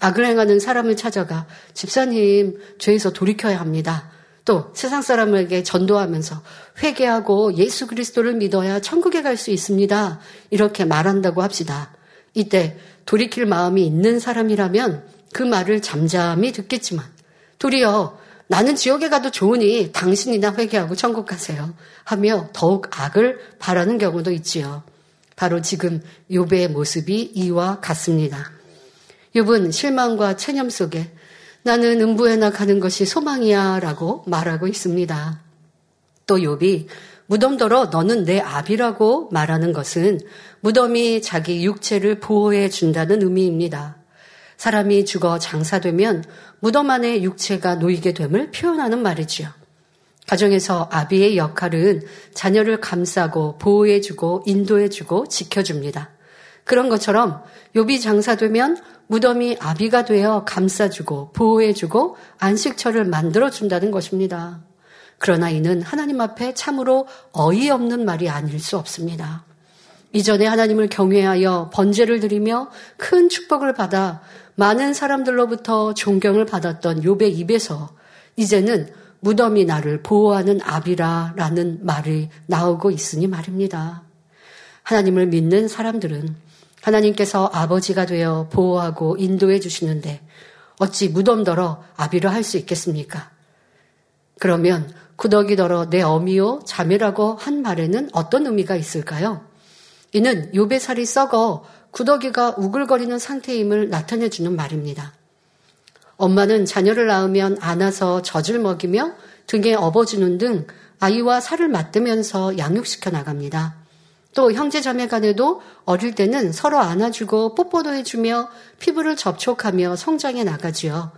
악을 행하는 사람을 찾아가 집사님 죄에서 돌이켜야 합니다. 또 세상 사람에게 전도하면서 회개하고 예수 그리스도를 믿어야 천국에 갈 수 있습니다. 이렇게 말한다고 합시다. 이때 돌이킬 마음이 있는 사람이라면 그 말을 잠잠히 듣겠지만 도리어 나는 지옥에 가도 좋으니 당신이나 회개하고 천국 가세요. 하며 더욱 악을 바라는 경우도 있지요. 바로 지금 욥의 모습이 이와 같습니다. 욥은 실망과 체념 속에 나는 음부에 나 가는 것이 소망이야 라고 말하고 있습니다. 또 욥이 무덤더러 너는 내 압이라고 말하는 것은 무덤이 자기 육체를 보호해 준다는 의미입니다. 사람이 죽어 장사되면 무덤 안에 육체가 놓이게 됨을 표현하는 말이지요. 가정에서 아비의 역할은 자녀를 감싸고 보호해주고 인도해주고 지켜줍니다. 그런 것처럼 요비 장사되면 무덤이 아비가 되어 감싸주고 보호해주고 안식처를 만들어준다는 것입니다. 그러나 이는 하나님 앞에 참으로 어이없는 말이 아닐 수 없습니다. 이전에 하나님을 경외하여 번제를 드리며 큰 축복을 받아 많은 사람들로부터 존경을 받았던 욥의 입에서 이제는 무덤이 나를 보호하는 압이라라는 말이 나오고 있으니 말입니다. 하나님을 믿는 사람들은 하나님께서 아버지가 되어 보호하고 인도해 주시는데 어찌 무덤더러 아비로 할 수 있겠습니까? 그러면 구더기더러 내 어미요 자매라고 한 말에는 어떤 의미가 있을까요? 이는 욥의 살이 썩어 구더기가 우글거리는 상태임을 나타내 주는 말입니다. 엄마는 자녀를 낳으면 안아서 젖을 먹이며 등에 업어주는 등 아이와 살을 맞대면서 양육시켜 나갑니다. 또 형제 자매 간에도 어릴 때는 서로 안아주고 뽀뽀도 해주며 피부를 접촉하며 성장해 나가지요.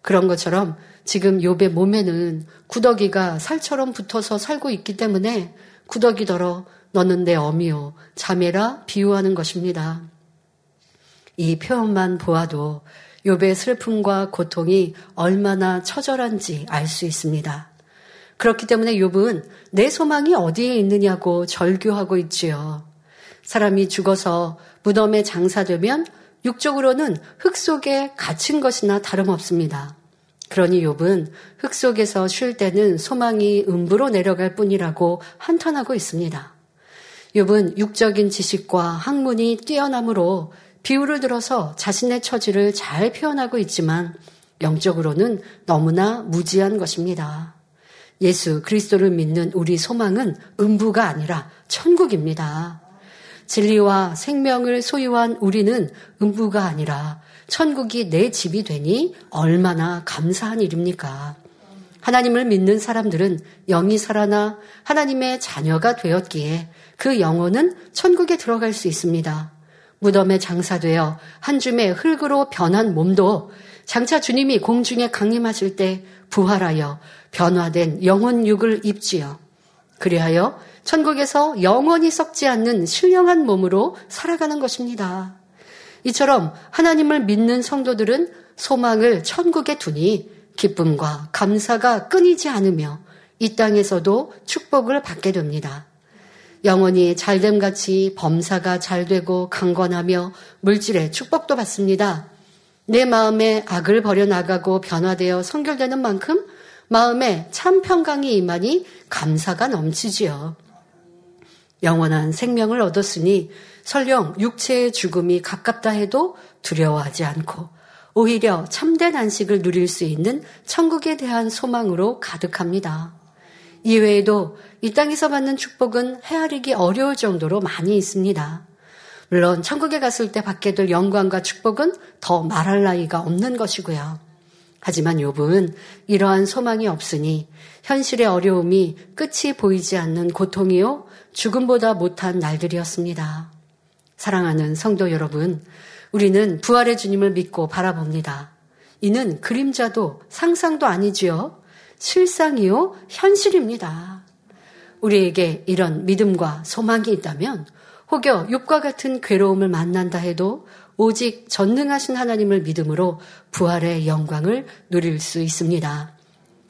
그런 것처럼 지금 욥의 몸에는 구더기가 살처럼 붙어서 살고 있기 때문에 구더기더러 너는 내 어미요 자매라 비유하는 것입니다. 이 표현만 보아도 욥의 슬픔과 고통이 얼마나 처절한지 알 수 있습니다. 그렇기 때문에 욥은 내 소망이 어디에 있느냐고 절규하고 있지요. 사람이 죽어서 무덤에 장사되면 육적으로는 흙 속에 갇힌 것이나 다름없습니다. 그러니 욥은 흙 속에서 쉴 때는 소망이 음부로 내려갈 뿐이라고 한탄하고 있습니다. 욥은 육적인 지식과 학문이 뛰어나므로 비유를 들어서 자신의 처지를 잘 표현하고 있지만 영적으로는 너무나 무지한 것입니다. 예수 그리스도를 믿는 우리 소망은 음부가 아니라 천국입니다. 진리와 생명을 소유한 우리는 음부가 아니라 천국이 내 집이 되니 얼마나 감사한 일입니까? 하나님을 믿는 사람들은 영이 살아나 하나님의 자녀가 되었기에 그 영혼은 천국에 들어갈 수 있습니다. 무덤에 장사되어 한 줌의 흙으로 변한 몸도 장차 주님이 공중에 강림하실 때 부활하여 변화된 영혼 육을 입지요. 그리하여 천국에서 영원히 썩지 않는 신령한 몸으로 살아가는 것입니다. 이처럼 하나님을 믿는 성도들은 소망을 천국에 두니 기쁨과 감사가 끊이지 않으며 이 땅에서도 축복을 받게 됩니다. 영원히 잘됨 같이 범사가 잘 되고 강건하며 물질의 축복도 받습니다. 내 마음에 악을 버려나가고 변화되어 성결되는 만큼 마음에 참 평강이 임하니 감사가 넘치지요. 영원한 생명을 얻었으니 설령 육체의 죽음이 가깝다 해도 두려워하지 않고 오히려 참된 안식을 누릴 수 있는 천국에 대한 소망으로 가득합니다. 이외에도 이 땅에서 받는 축복은 헤아리기 어려울 정도로 많이 있습니다. 물론 천국에 갔을 때 받게 될 영광과 축복은 더 말할 나위가 없는 것이고요. 하지만 욥은 이러한 소망이 없으니 현실의 어려움이 끝이 보이지 않는 고통이요 죽음보다 못한 날들이었습니다. 사랑하는 성도 여러분, 우리는 부활의 주님을 믿고 바라봅니다. 이는 그림자도 상상도 아니지요. 실상이요, 현실입니다. 우리에게 이런 믿음과 소망이 있다면 혹여 육과 같은 괴로움을 만난다 해도 오직 전능하신 하나님을 믿음으로 부활의 영광을 누릴 수 있습니다.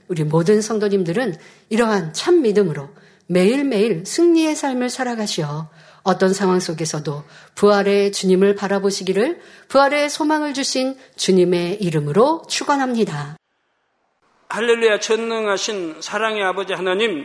우리 모든 성도님들은 이러한 참 믿음으로 매일매일 승리의 삶을 살아가시어 어떤 상황 속에서도 부활의 주님을 바라보시기를 부활의 소망을 주신 주님의 이름으로 축원합니다. 할렐루야 전능하신 사랑의 아버지 하나님